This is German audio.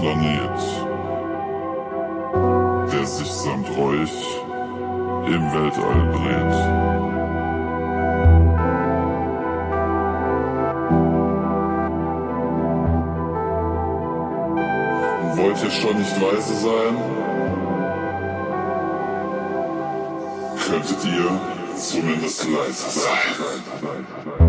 Planet, der sich samt euch im Weltall dreht. Wollt ihr schon nicht weise sein? Könntet ihr zumindest leise sein?